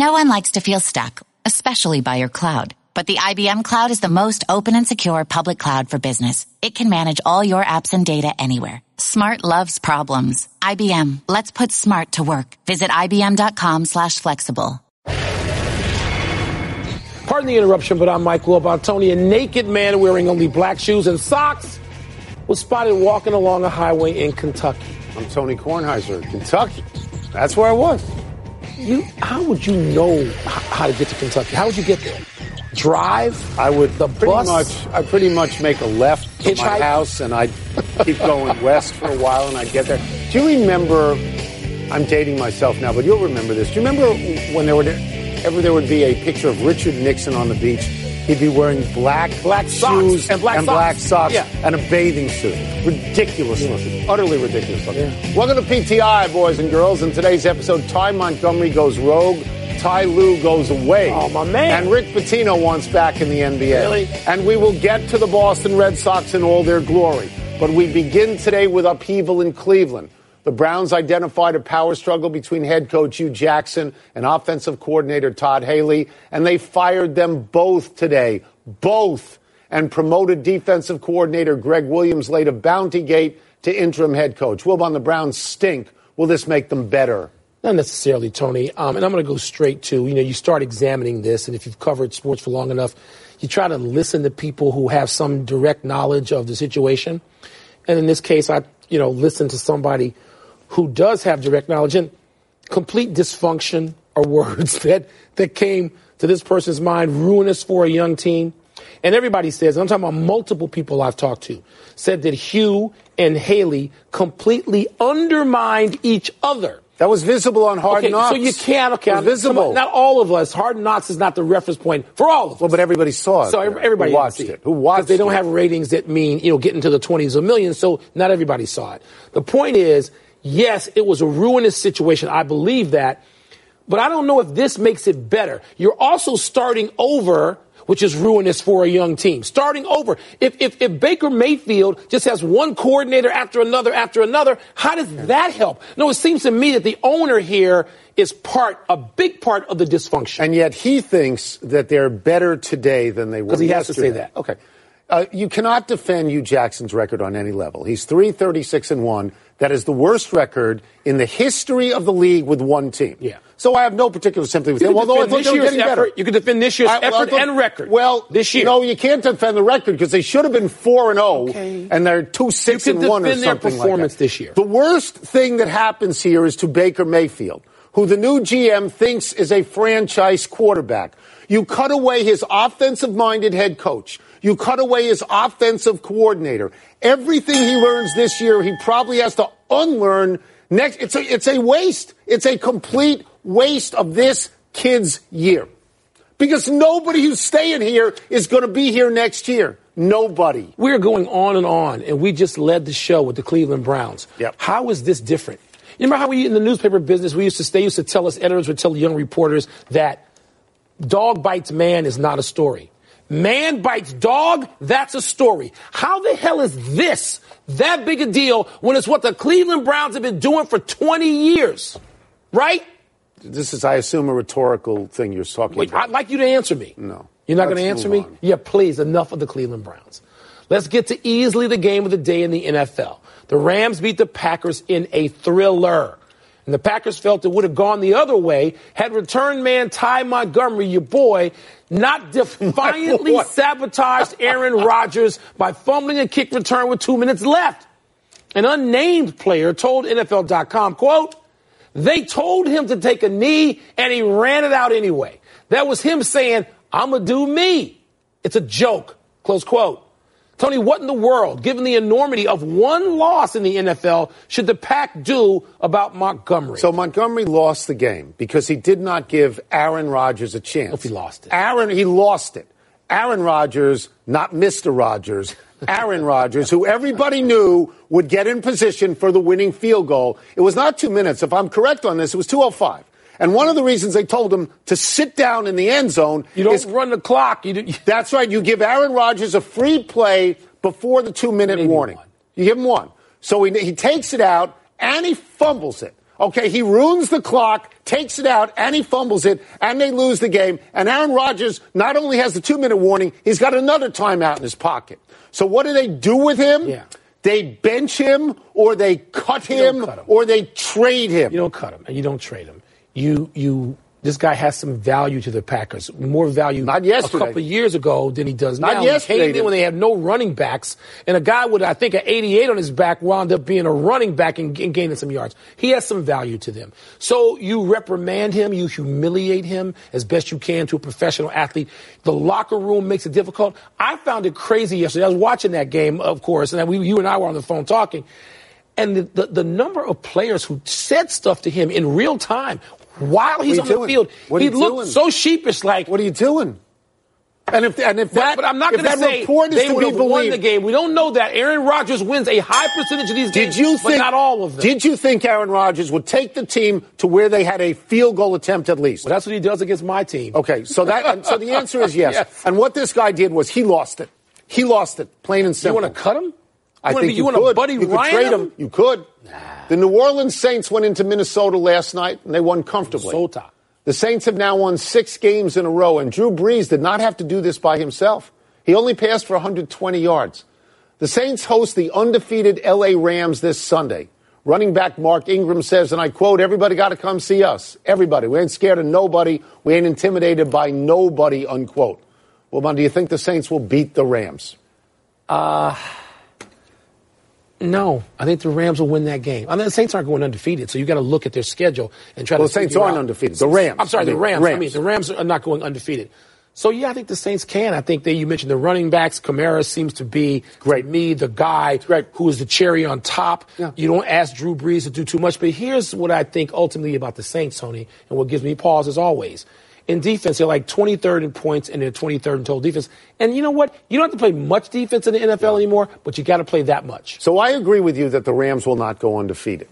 No one likes to feel stuck, especially by your cloud. But the IBM Cloud is the most open and secure public cloud for business. It can manage all your apps and data anywhere. Smart loves problems. IBM, let's put smart to work. Visit IBM.com slash flexible. Pardon the interruption, but I'm Mike Tony, A naked man wearing only black shoes and socks was spotted walking along a highway in Kentucky. I'm Tony Kornheiser, Kentucky. That's where I was. You, how would you know how to get to Kentucky? How would you get there? Drive? I would the pretty bus? much. I pretty much make a left from my house, and I'd keep going west for a while, and I'd get there. Do you remember? I'm dating myself now, but you'll remember this. Do you remember when there would ever there would be a picture of Richard Nixon on the beach? He'd be wearing black black shoes and black and socks, black socks yeah. and a bathing suit. Ridiculous yeah. looking, utterly ridiculous looking. Yeah. Welcome to PTI, boys and girls. In today's episode, Ty Montgomery goes rogue. Ty Lue goes away. Oh, my man. And Rick Pitino wants back in the NBA. Really? And we will get to the Boston Red Sox in all their glory. But we begin today with upheaval in Cleveland. The Browns identified a power struggle between head coach Hue Jackson and offensive coordinator Todd Haley, and they fired them both today. Both. And promoted defensive coordinator Gregg Williams laid a bounty gate to interim head coach. Wilbon the Browns stink? Will this make them better? Not necessarily, Tony. Um, and I'm going to go straight to, you know, you start examining this, and if you've covered sports for long enough, you try to listen to people who have some direct knowledge of the situation. And in this case, I, you know, listened to somebody – who does have direct knowledge and complete dysfunction are words that, that came to this person's mind, ruinous for a young team. And everybody says, and I'm talking about multiple people I've talked to, said that Hue and Haley completely undermined each other. That was visible on Hard okay, Knocks. So you can't, okay, visible. not all of us. Hard Knocks is not the reference point for all of us. Well, but everybody saw it. So everybody Who watched it. it. Who watched they don't it. have ratings that mean, you know, getting to the 20s of millions, so not everybody saw it. The point is, Yes, it was a ruinous situation. I believe that. But I don't know if this makes it better. You're also starting over, which is ruinous for a young team. Starting over. If, if, if Baker Mayfield just has one coordinator after another after another, how does that help? No, it seems to me that the owner here is part, a big part of the dysfunction. And yet he thinks that they're better today than they were. Because he has yesterday. to say that. Okay. Uh, you cannot defend Hue Jackson's record on any level. He's 336 and 1. That is the worst record in the history of the league with one team. Yeah. So I have no particular sympathy with him. Although I thought they were getting effort, better. You can defend this year's I, well, effort thought, and record. Well, this year. No, you can't defend the record because they should have been four and zero, oh, and they're two six and one or something their performance like this year. The worst thing that happens here is to Baker Mayfield, who the new GM thinks is a franchise quarterback. You cut away his offensive-minded head coach. You cut away his offensive coordinator. Everything he learns this year, he probably has to unlearn next. It's a, it's a waste. It's a complete waste of this kid's year. Because nobody who's staying here is going to be here next year. Nobody. We're going on and on, and we just led the show with the Cleveland Browns. Yep. How is this different? You remember how we in the newspaper business we used to stay used to tell us editors would tell young reporters that dog bites man is not a story. Man bites dog, that's a story. How the hell is this that big a deal when it's what the Cleveland Browns have been doing for 20 years? Right? This is, I assume, a rhetorical thing you're talking Wait, about. I'd like you to answer me. No. You're not going to answer me? On. Yeah, please. Enough of the Cleveland Browns. Let's get to easily the game of the day in the NFL. The Rams beat the Packers in a thriller. And the Packers felt it would have gone the other way had return man Ty Montgomery, your boy, not defiantly sabotaged Aaron Rodgers by fumbling a kick return with two minutes left. An unnamed player told NFL.com, quote, they told him to take a knee and he ran it out anyway. That was him saying, I'm going to do me. It's a joke. Close quote. Tony, what in the world, given the enormity of one loss in the NFL, should the Pack do about Montgomery? So Montgomery lost the game because he did not give Aaron Rodgers a chance. If he lost it. Aaron, he lost it. Aaron Rodgers, not Mr. Rodgers, Aaron Rodgers, who everybody knew would get in position for the winning field goal. It was not two minutes. If I'm correct on this, it was 205. And one of the reasons they told him to sit down in the end zone you don't is, run the clock. You that's right. You give Aaron Rodgers a free play before the two minute warning. One. You give him one. So he, he takes it out and he fumbles it. Okay, he ruins the clock, takes it out, and he fumbles it, and they lose the game. And Aaron Rodgers not only has the two minute warning, he's got another timeout in his pocket. So what do they do with him? Yeah. They bench him, or they cut him, cut him. or they trade him. You don't cut him and you don't trade him. You you this guy has some value to the Packers, more value Not yesterday. a couple of years ago than he does Not now. yesterday, He came when they have no running backs, and a guy with I think an 88 on his back wound up being a running back and, and gaining some yards. He has some value to them. So you reprimand him, you humiliate him as best you can to a professional athlete. The locker room makes it difficult. I found it crazy yesterday. I was watching that game, of course, and we, you and I were on the phone talking. And the, the, the number of players who said stuff to him in real time while he's on you the field, What he looked doing? so sheepish, like, What are you doing? And if and if but, that but I'm not going to say report is they to would be have won the game. We don't know that. Aaron Rodgers wins a high percentage of these Did games, you but think not all of them. Did you think Aaron Rodgers would take the team to where they had a field goal attempt at least? Well, that's what he does against my team. Okay, so that so the answer is yes. Yes. And what this guy did was he lost it. He lost it, plain and simple. You want to cut him? I think you, you could. Buddy you could trade him? You could. The New Orleans Saints went into Minnesota last night and they won comfortably. Minnesota. The Saints have now won six games in a row, and Drew Brees did not have to do this by himself. He only passed for 120 yards. The Saints host the undefeated LA Rams this Sunday. Running back Mark Ingram says, and I quote, everybody got to come see us. Everybody. We ain't scared of nobody. We ain't intimidated by nobody, unquote. Well, man, do you think the Saints will beat the Rams? Uh, No, I think the Rams will win that game. I mean, the Saints aren't going undefeated, so you got to look at their schedule and try Well, to. Well, the Saints aren't out- undefeated. The Rams. I'm sorry, the mean, Rams. I mean, the Rams are not going undefeated. So yeah, I think the Saints can. I think that you mentioned the running backs. Kamara seems to be Great. to me the guy Great. who is the cherry on top. Yeah. You don't ask Drew Brees to do too much, but here's what I think ultimately about the Saints, Tony, and what gives me pause as always. In defense, they're like 23rd in points and they're 23rd in total defense. And you know what? You don't have to play much defense in the NFL anymore, but you got to play that much. So I agree with you that the Rams will not go undefeated.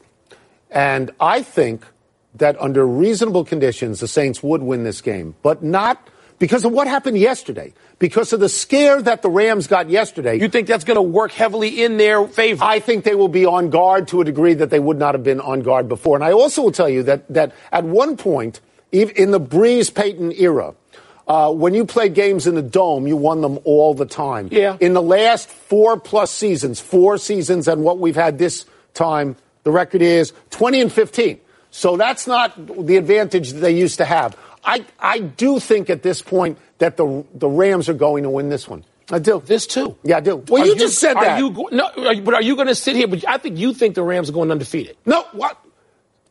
And I think that under reasonable conditions, the Saints would win this game, but not because of what happened yesterday, because of the scare that the Rams got yesterday. You think that's going to work heavily in their favor? I think they will be on guard to a degree that they would not have been on guard before. And I also will tell you that, that at one point, in the Brees Payton era, uh, when you played games in the dome, you won them all the time. Yeah. In the last four plus seasons, four seasons, and what we've had this time, the record is 20 and 15. So that's not the advantage that they used to have. I, I do think at this point that the, the Rams are going to win this one. I do. this too. Yeah, I do. Well, Are you, just said are that. You go, no, are you- but are you going to sit here? But I think you think the Rams are going undefeated. No, what?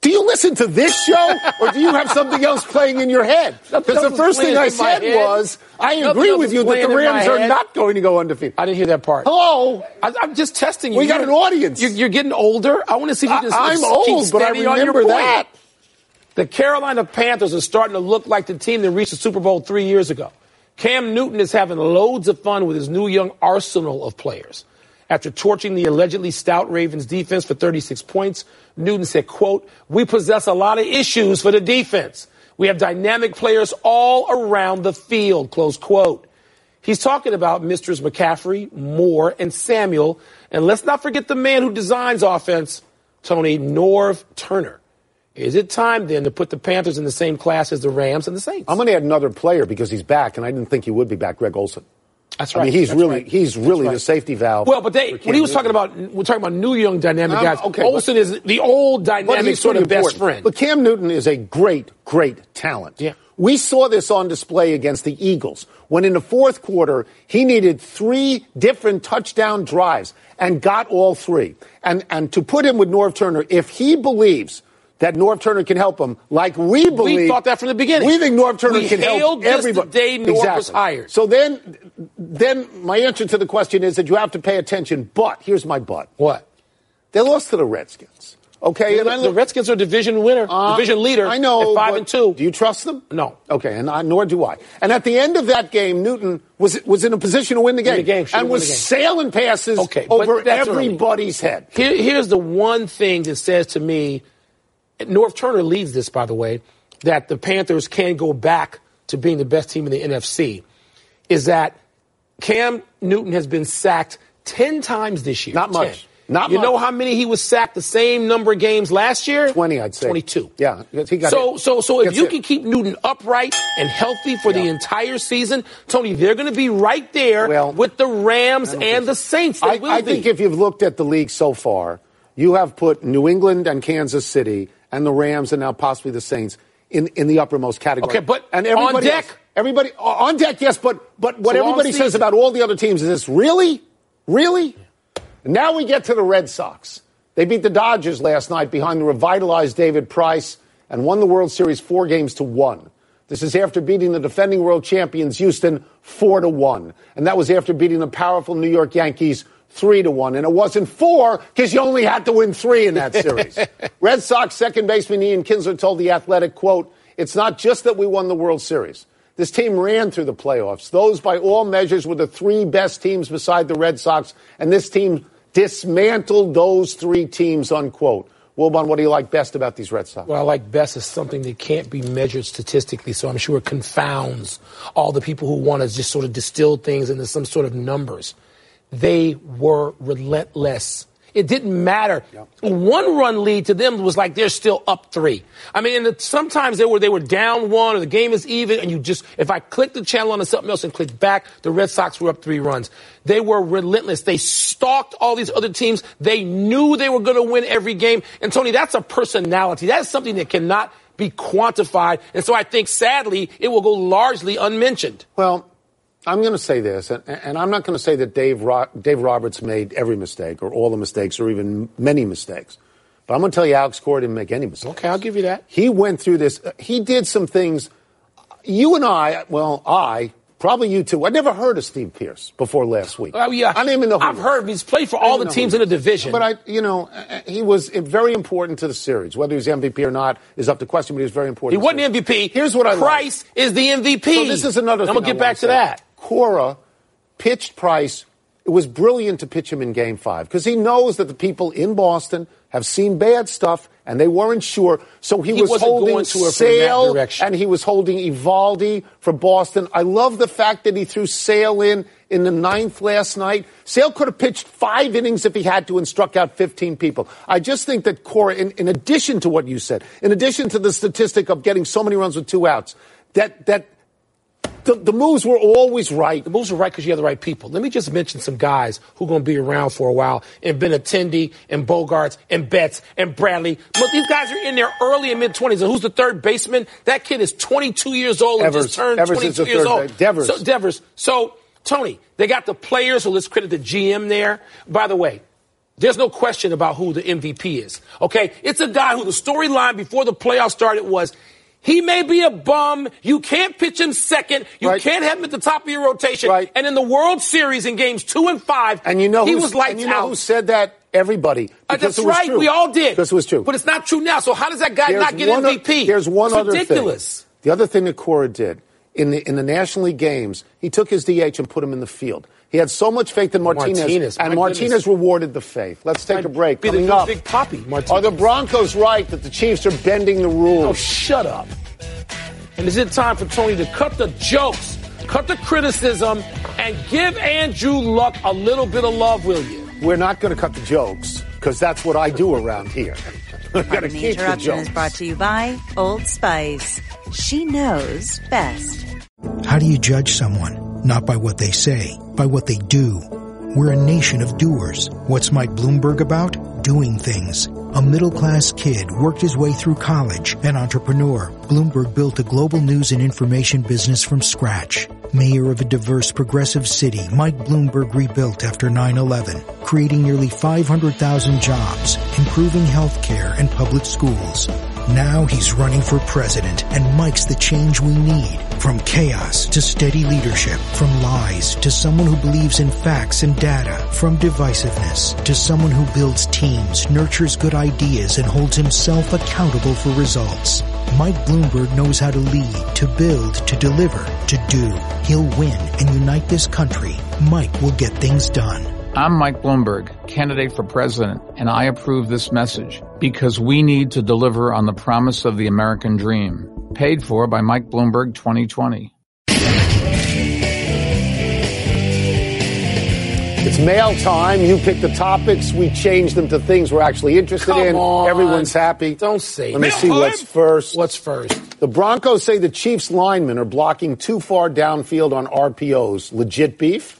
Do you listen to this show, or do you have something else playing in your head? Because the first thing I said was, I Nothing agree with you that the Rams are not going to go undefeated. I didn't hear that part. Hello? I, I'm just testing you. We got You're- an audience. You're, you're getting older. I want to see if you can I, am keep old, but I remember that. The Carolina Panthers are starting to look like the team that reached the Super Bowl three years ago. Cam Newton is having loads of fun with his new young arsenal of players. After torching the allegedly stout Ravens defense for 36 points, Newton said, quote, we possess a lot of issues for the defense. We have dynamic players all around the field, close quote. He's talking about Misters McCaffrey, Moore, and Samuel. And let's not forget the man who designs offense, Tony Norv Turner. Is it time then to put the Panthers in the same class as the Rams and the Saints? I'm going to add another player because he's back, and I didn't think he would be back, Greg Olsen. That's I right. mean, he's That's really right. he's really right. the safety valve. Well, but they, when he was talking about, we're talking about new young dynamic guys. okay, but- is the old dynamic sort of best important. friend. But Cam Newton is a great, great talent. Yeah. We saw this on display against the Eagles when in the fourth quarter he needed three different touchdown drives and got all three. And and to put him with Norv Turner, if he believes that Norv Turner can help him, like we believe, We thought that from the beginning. We think Norv Turner We can help this the everybody. day Norv was exactly. hired. So then, then my answer to the question is that you have to pay attention. But here's my but: what? they lost to the Redskins. Okay, and I The Redskins are division winner, uh, division leader. I know. five and two. Do you trust them? No. Okay, and I, nor do I. And at the end of that game, Newton was was in a position to win the game, the game, and was game. sailing passes Okay, over early. everybody's head. Here, here's the one thing that says to me, Norv Turner leads this, by the way, that the Panthers can go back to being the best team in the NFC, is that Cam Newton has been sacked 10 times this year. Not 10. much. Not much. you much. know how many he was sacked the same number of games last year? 20, I'd say. 22. Yeah, he got so, it. so, so if you it. can keep Newton upright and healthy for the entire season, Tony, they're going to be right there Well, with the Rams and the Saints. They I, I think if you've looked at the league so far, you have put New England and Kansas City and the Rams and now possibly the Saints in, in the uppermost category. Okay, but and on everybody deck? else- everybody on deck, yes, but but what It's a long everybody says about all the other teams is this: really, really. And now we get to the Red Sox. They beat the Dodgers last night behind the revitalized David Price and won the World Series four games to one. This is after beating the defending world champions Houston four to one, and that was after beating the powerful New York Yankees three to one. And it wasn't four because you only had to win three in that series. Red Sox second baseman Ian Kinsler told the Athletic, "quote It's not just that we won the World Series." This team ran through the playoffs. Those, by all measures, were the three best teams beside the Red Sox, and this team dismantled those three teams, unquote. Wilbon, what do you like best about these Red Sox? What I like best is something that can't be measured statistically, so I'm sure it confounds all the people who want to just sort of distill things into some sort of numbers. They were relentless. It didn't matter. One run lead to them was like they're still up three. I mean, and the, sometimes they were they were down one or the game is even, and you just if I click the channel onto something else and click back, the Red Sox were up three runs. They were relentless. They stalked all these other teams. They knew they were going to win every game. And Tony, that's a personality. That's something that cannot be quantified. And so I think sadly it will go largely unmentioned. Well, I'm going to say this, and, and I'm not going to say that Dave, Ro- Dave Roberts made every mistake or all the mistakes or even many mistakes. But I'm going to tell you, Alex Cora didn't make any mistakes. Okay, I'll give you that. He went through this. uh, He did some things. You and I, well, I, probably you too. I never heard of Steve Pearce before last week. Oh yeah, I didn't even know. who I've he heard he's played for all the teams in the division. But I, you know, uh, he was very important to the series. Whether he's MVP or not is up to question. But he was very important. He wasn't. MVP. Here's what I like. Price is the MVP. So this is another. I'm thing gonna get back to say. that. Cora pitched Price. It was brilliant to pitch him in Game Five because he knows that the people in Boston have seen bad stuff and they weren't sure. So he, He was holding to her from Sale and he was holding Eovaldi for Boston. I love the fact that he threw Sale in in the ninth last night. Sale could have pitched five innings if he had to and struck out 15 people. I just think that Cora, in, in addition to what you said, in addition to the statistic of getting so many runs with two outs, that that the, the moves were always right. The moves are right because you have the right people. Let me just mention some guys who are going to be around for a while, and Benintendi, and Bogaerts, and Betts, and Bradley. Look, these guys are in their early and mid 20s. And who's the third baseman? That kid is 22 years old and Evers. just turned Evers 22 years third old. Devers. So, Devers. So, Tony, they got the players, so let's credit the GM there. By the way, there's no question about who the MVP is. Okay? It's a guy who the storyline before the playoffs started was he may be a bum. You can't pitch him second. You Right. can't have him at the top of your rotation. Right. And in the World Series in games two and five, And you know he was like, and you know out. who said that? Everybody. Uh, that's it was right. true. We all did. Because it was true. But it's not true now. So how does that guy There's not get one o- MVP? There's one it's other ridiculous. thing. The other thing that Cora did in the in the National League games, he took his DH and put him in the field. He had so much faith in Martinez, Martinez, and Martinez goodness. rewarded the faith. Let's take a break. Be Coming new up, Big Poppy, Martinez. are the Broncos right that the Chiefs are bending the rules? Oh, shut up. And is it time for Tony to cut the jokes, cut the criticism, and give Andrew Luck a little bit of love, will you? We're not going to cut the jokes because that's what I do around here. We're going to Pardon the keep the interruption jokes. is brought to you by Old Spice. She knows best. How do you judge someone? Not by what they say, by what they do. We're a nation of doers. What's Mike Bloomberg about? Doing things. A middle class kid worked his way through college, an entrepreneur. Bloomberg built a global news and information business from scratch. Mayor of a diverse progressive city, Mike Bloomberg rebuilt after 9-11, creating nearly 500,000 jobs, improving healthcare and public schools. Now he's running for president, and Mike's the change we need. From chaos to steady leadership, from lies to someone who believes in facts and data, from divisiveness to someone who builds teams, nurtures good ideas, and holds himself accountable for results. Mike Bloomberg knows how to lead, to build, to deliver, to do. He'll win and unite this country. Mike will get things done. I'm Mike Bloomberg, candidate for president, and I approve this message because we need to deliver on the promise of the American dream. Paid for by Mike Bloomberg 2020. It's mail time. You pick the topics. We change them to things we're actually interested Come in. on. Everyone's happy. Don't say Let me that. see what's first. What's first? The Broncos say the Chiefs linemen are blocking too far downfield on RPOs. Legit beef?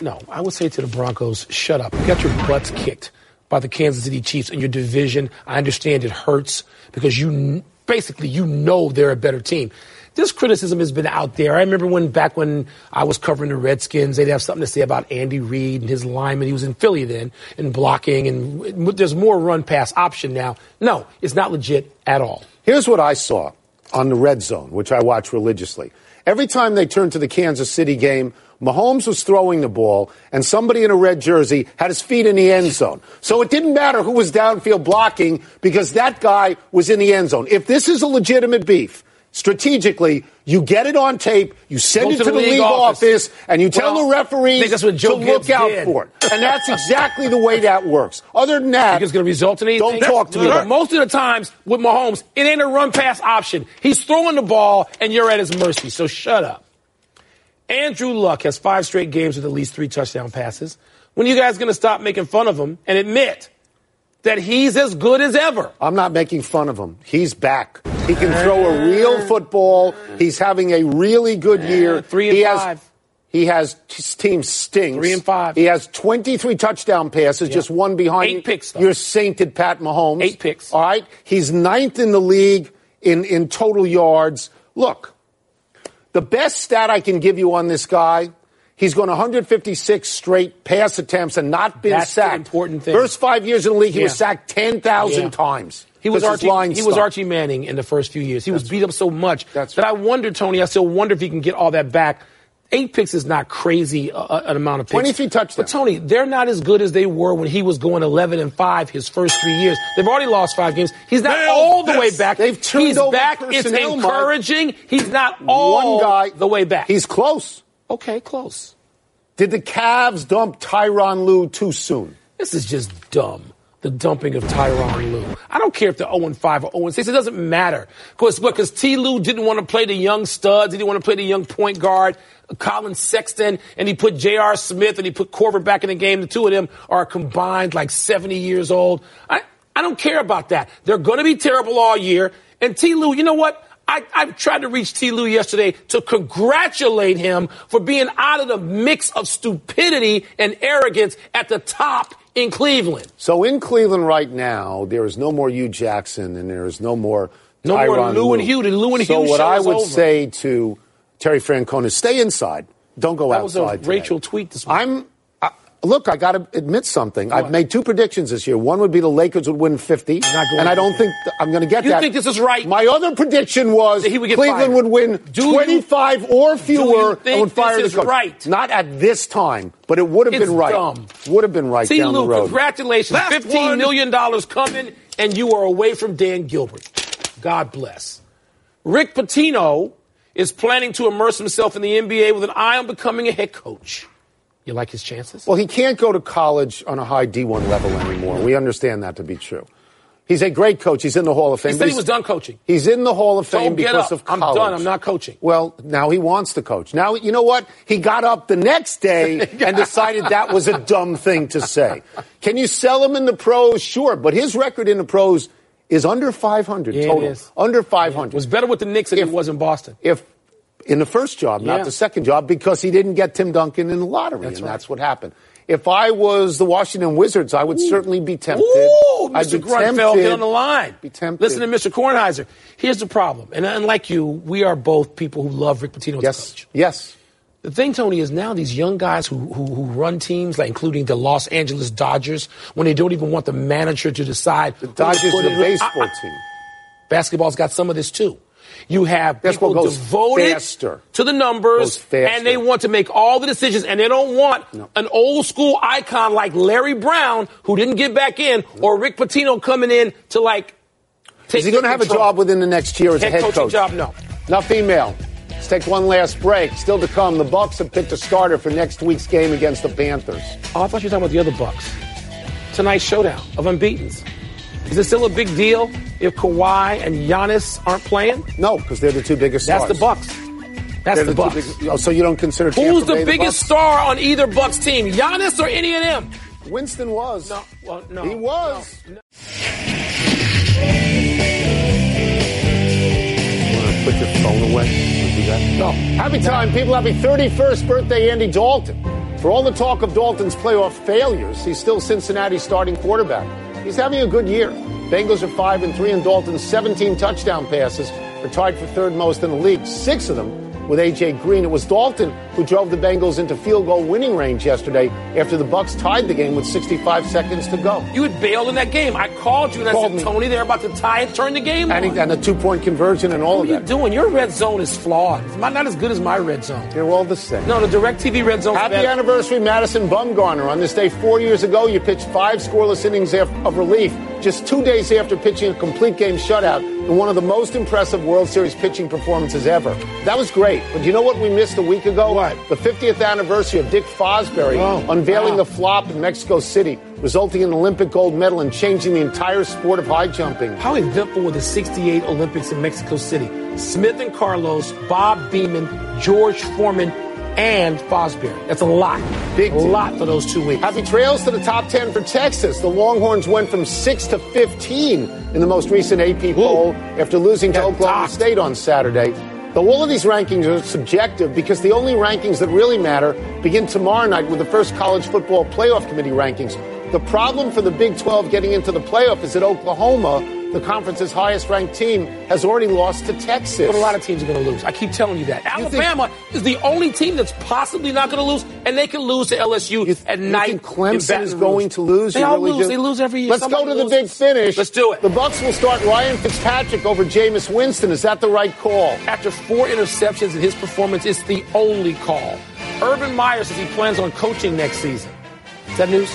No, I would say to the Broncos, shut up. You got your butts kicked by the Kansas City Chiefs in your division. I understand it hurts because you basically you know they're a better team. This criticism has been out there. I remember when back when I was covering the Redskins, they'd have something to say about Andy Reid and his lineman. He was in Philly then and blocking, and there's more run pass option now. No, it's not legit at all. Here's what I saw on the red zone, which I watch religiously. Every time they turned to the Kansas City game, Mahomes was throwing the ball, and somebody in a red jersey had his feet in the end zone. So it didn't matter who was downfield blocking because that guy was in the end zone. If this is a legitimate beef, strategically, you get it on tape, you send Go it to, the league, office. office. and you tell Well, the referees that's what Joe to look Gibbs out did. for it. And that's exactly the way that works. Other than that, it's going to result in anything. Don't talk to me Look. Most of the times with Mahomes, it ain't a run pass option. He's throwing the ball and you're at his mercy. So shut up. Andrew Luck has five straight games with at least three touchdown passes. When are you guys going to stop making fun of him and admit that he's as good as ever? I'm not making fun of him. He's back. He can throw a real ah. football. He's having a really good year. three and he Has, five. he has his team stinks. Three and five. He has 23 touchdown passes, just one behind Eight picks, though. your sainted Pat Mahomes. Eight picks. All right. He's ninth in the league in, in total yards. Look, the best stat I can give you on this guy. He's gone 156 straight pass attempts and not been That's sacked. important thing. First five years in the league, he was sacked 10,000 Yeah. times. He was Archie. He was. Archie Manning in the first few years. He was beat up so much That's that right. I wonder, Tony. I still wonder if he can get all that back. Eight picks is not crazy uh, an amount of picks. 23 touchdowns. But Tony, they're not as good as they were when he was going 11 and five his first three years. They've already lost five games. He's not Nailed all the way back. They've turned He's over back. It's encouraging. He's not all One guy. the way back. He's close. okay. Close. Did the Cavs dump Tyronn Lue too soon? This is just dumb. The dumping of Tyronn Lue. I don't care if they're 0 5 or 0 6. It doesn't matter. Because because T. Lue didn't want to play the young studs. He didn't want to play the young point guard, Collin Sexton, and he put J.R. Smith and he put Korver back in the game. The two of them are combined like 70 years old. I, I don't care about that. They're going to be terrible all year. And T. Lue, you know what? I, I tried to reach T. Lue yesterday to congratulate him for being out of the mix of stupidity and arrogance at the top in Cleveland. So in Cleveland right now, there is no more Hue Jackson and there is no more No more Tyronn Lue and Hue. The Lue and so Hue what I would over. say to Terry Francona is stay inside. Don't go That was a today. Rachel tweet this morning. I'm. I, look, I got to admit something. I've made two predictions this year. One would be the Lakers would win 50, and I don't think th- I'm going to get You that. think this is right? My other prediction was That he would get Cleveland fired. would win Do you- 25 or fewer think and would fire this the is coach. right? Not at this time, but it would have It's been right. dumb. Would have been right T. down Lue, the road. congratulations. Last Fifteen one. million dollars coming, and you are away from Dan Gilbert. God bless. Rick Pitino is planning to immerse himself in the NBA with an eye on becoming a head coach. You like his chances? Well, he can't go to college on a high D1 level anymore. We understand that to be true. He's a great coach. He's in the Hall of Fame. he said he was done coaching. He's in the Hall of Fame get because up. of I'm done. I'm not coaching. Well, now he wants to coach. Now, you know what? He got up the next day and decided that was a dumb thing to say. Can you sell him in the pros? Sure, but his record in the pros is under 500 Yeah, total. is. Under 500. It was better with the Knicks than If- it was in Boston. if in the first job, Yeah. not the second job, because he didn't get Tim Duncan in the lottery, That's and right. that's what happened. If I was the Washington Wizards, I would certainly be tempted. Ooh, Mr. Grunfeld, on the line. Be tempted. Listen to Mr. Kornheiser. Here's the problem, and unlike you, we are both people who love Rick Pitino Yes, coach. yes. The thing, Tony, is now these young guys who, who, who run teams, like including the Los Angeles Dodgers, when they don't even want the manager to decide. The Dodgers are the baseball I- I- team. Basketball's got some of this too. You have Basketball people devoted faster. to the numbers, and they want to make all the decisions, and they don't want an old school icon like Larry Brown, who didn't get back in, or Rick Pitino coming in to like. Take Is he going to have a job within the next year as a Head head coaching coach? job? No. Not female. Let's take one last break. Still to come, the Bucs have picked a starter for next week's game against the Panthers. Oh, I thought you were talking about the other Bucks. Tonight's showdown of unbeaten's. Is it still a big deal if Kawhi and Giannis aren't playing? No, because they're the two biggest stars. That's stars. the Bucks. That's They're the two Bucks. big- oh, so you don't consider Who's the Bay biggest Bucks? star on either Bucks team? Giannis or any of them? Winston was. No, well, no. He was. No, no. Want to put your phone away? Do that? No. Happy time, people. Happy 31st birthday, Andy Dalton. For all the talk of Dalton's playoff failures, he's still Cincinnati's starting quarterback. He's having a good year. Bengals are 5 and 3, and Dalton's 17 touchdown passes are tied for third most in the league, six of them with A.J. Green. It was Dalton who drove the Bengals into field goal winning range yesterday after the Bucs tied the game with 65 seconds to go. You had bailed in that game. I called you and I said, me. Tony, they're about to tie and turn the game And, and a two point conversion and all What of are you that. doing? Your red zone is flawed. It's not as good as my red zone. They're all the same. No, the DirecTV red zone. Happy anniversary, Madison Bumgarner. On this day four years ago, you pitched five scoreless innings of relief just two days after pitching a complete game shutout in one of the most impressive World Series pitching performances ever. That was great. But you know what we missed a week ago? What? The 50th anniversary of Dick Fosbury Oh, unveiling wow. the flop in Mexico City, resulting in an Olympic gold medal and changing the entire sport of high jumping. How eventful were the 68 Olympics in Mexico City? Smith and Carlos, Bob Beamon, George Foreman, and Fosbury. That's a lot. Big deal. lot for those two weeks. Happy trails to the top 10 for Texas. The Longhorns went from 6 to 15 in the most recent AP poll after losing to Oklahoma docked. State on Saturday. Though all of these rankings are subjective because the only rankings that really matter begin tomorrow night with the first college football playoff committee rankings. The problem for the Big 12 getting into the playoff is that Oklahoma, the conference's highest ranked team, has already lost to Texas. But a lot of teams are going to lose. I keep telling you that. You think- Alabama is the only team that's possibly not going to lose, and they can lose to LSU You, at you night. think Clemson is going to lose? They You all really lose. do? They lose every year. Let's go Somebody to the big finish. Let's do it. The Bucs will start Ryan Fitzpatrick over Jameis Winston. Is that the right call? After four interceptions in his performance, it's the only call. Urban Meyer says he plans on coaching next season. Is that news?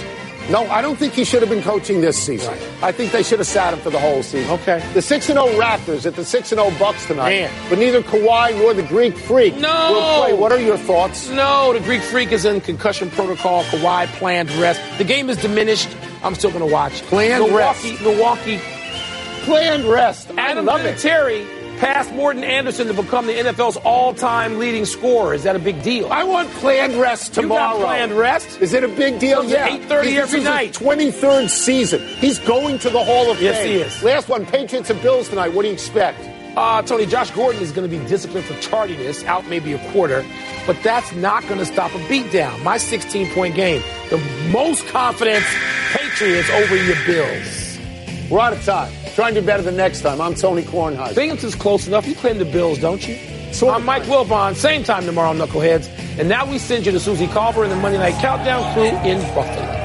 No, I don't think he should have been coaching this season. Right. I think they should have sat him for the whole season. Okay. The 6 0 Raptors at the 6 0 Bucks tonight. Man. But neither Kawhi nor the Greek Freak No. will play. What are your thoughts? No, the Greek Freak is in concussion protocol. Kawhi planned rest. The game is diminished. I'm still going to watch. Planned Milwaukee, rest. Milwaukee. Planned rest. Adam I love it. Passed Morten Andersen to become the NFL's all-time leading scorer. Is that a big deal? I want planned rest tomorrow. You got planned rest? Is it a big deal? Yeah. 8:30 This every is night. His 23rd season. He's going to the Hall of Yes, Fame. he is. Last one, Patriots and Bills tonight. What do you expect? Uh, Tony, Josh Gordon is going to be disciplined for tardiness, out maybe a quarter, but that's not going to stop a beatdown. My 16 point game, the most confidence Patriots over your Bills. We're out of time. Try and do better the next time. I'm Tony Kornheiser. Binghamton's close enough. You claim the Bills, don't you? Of I'm Mike Wilbon. Same time tomorrow, Knuckleheads. And now we send you to Suzy Kolber and the Monday Night Countdown crew in Buffalo.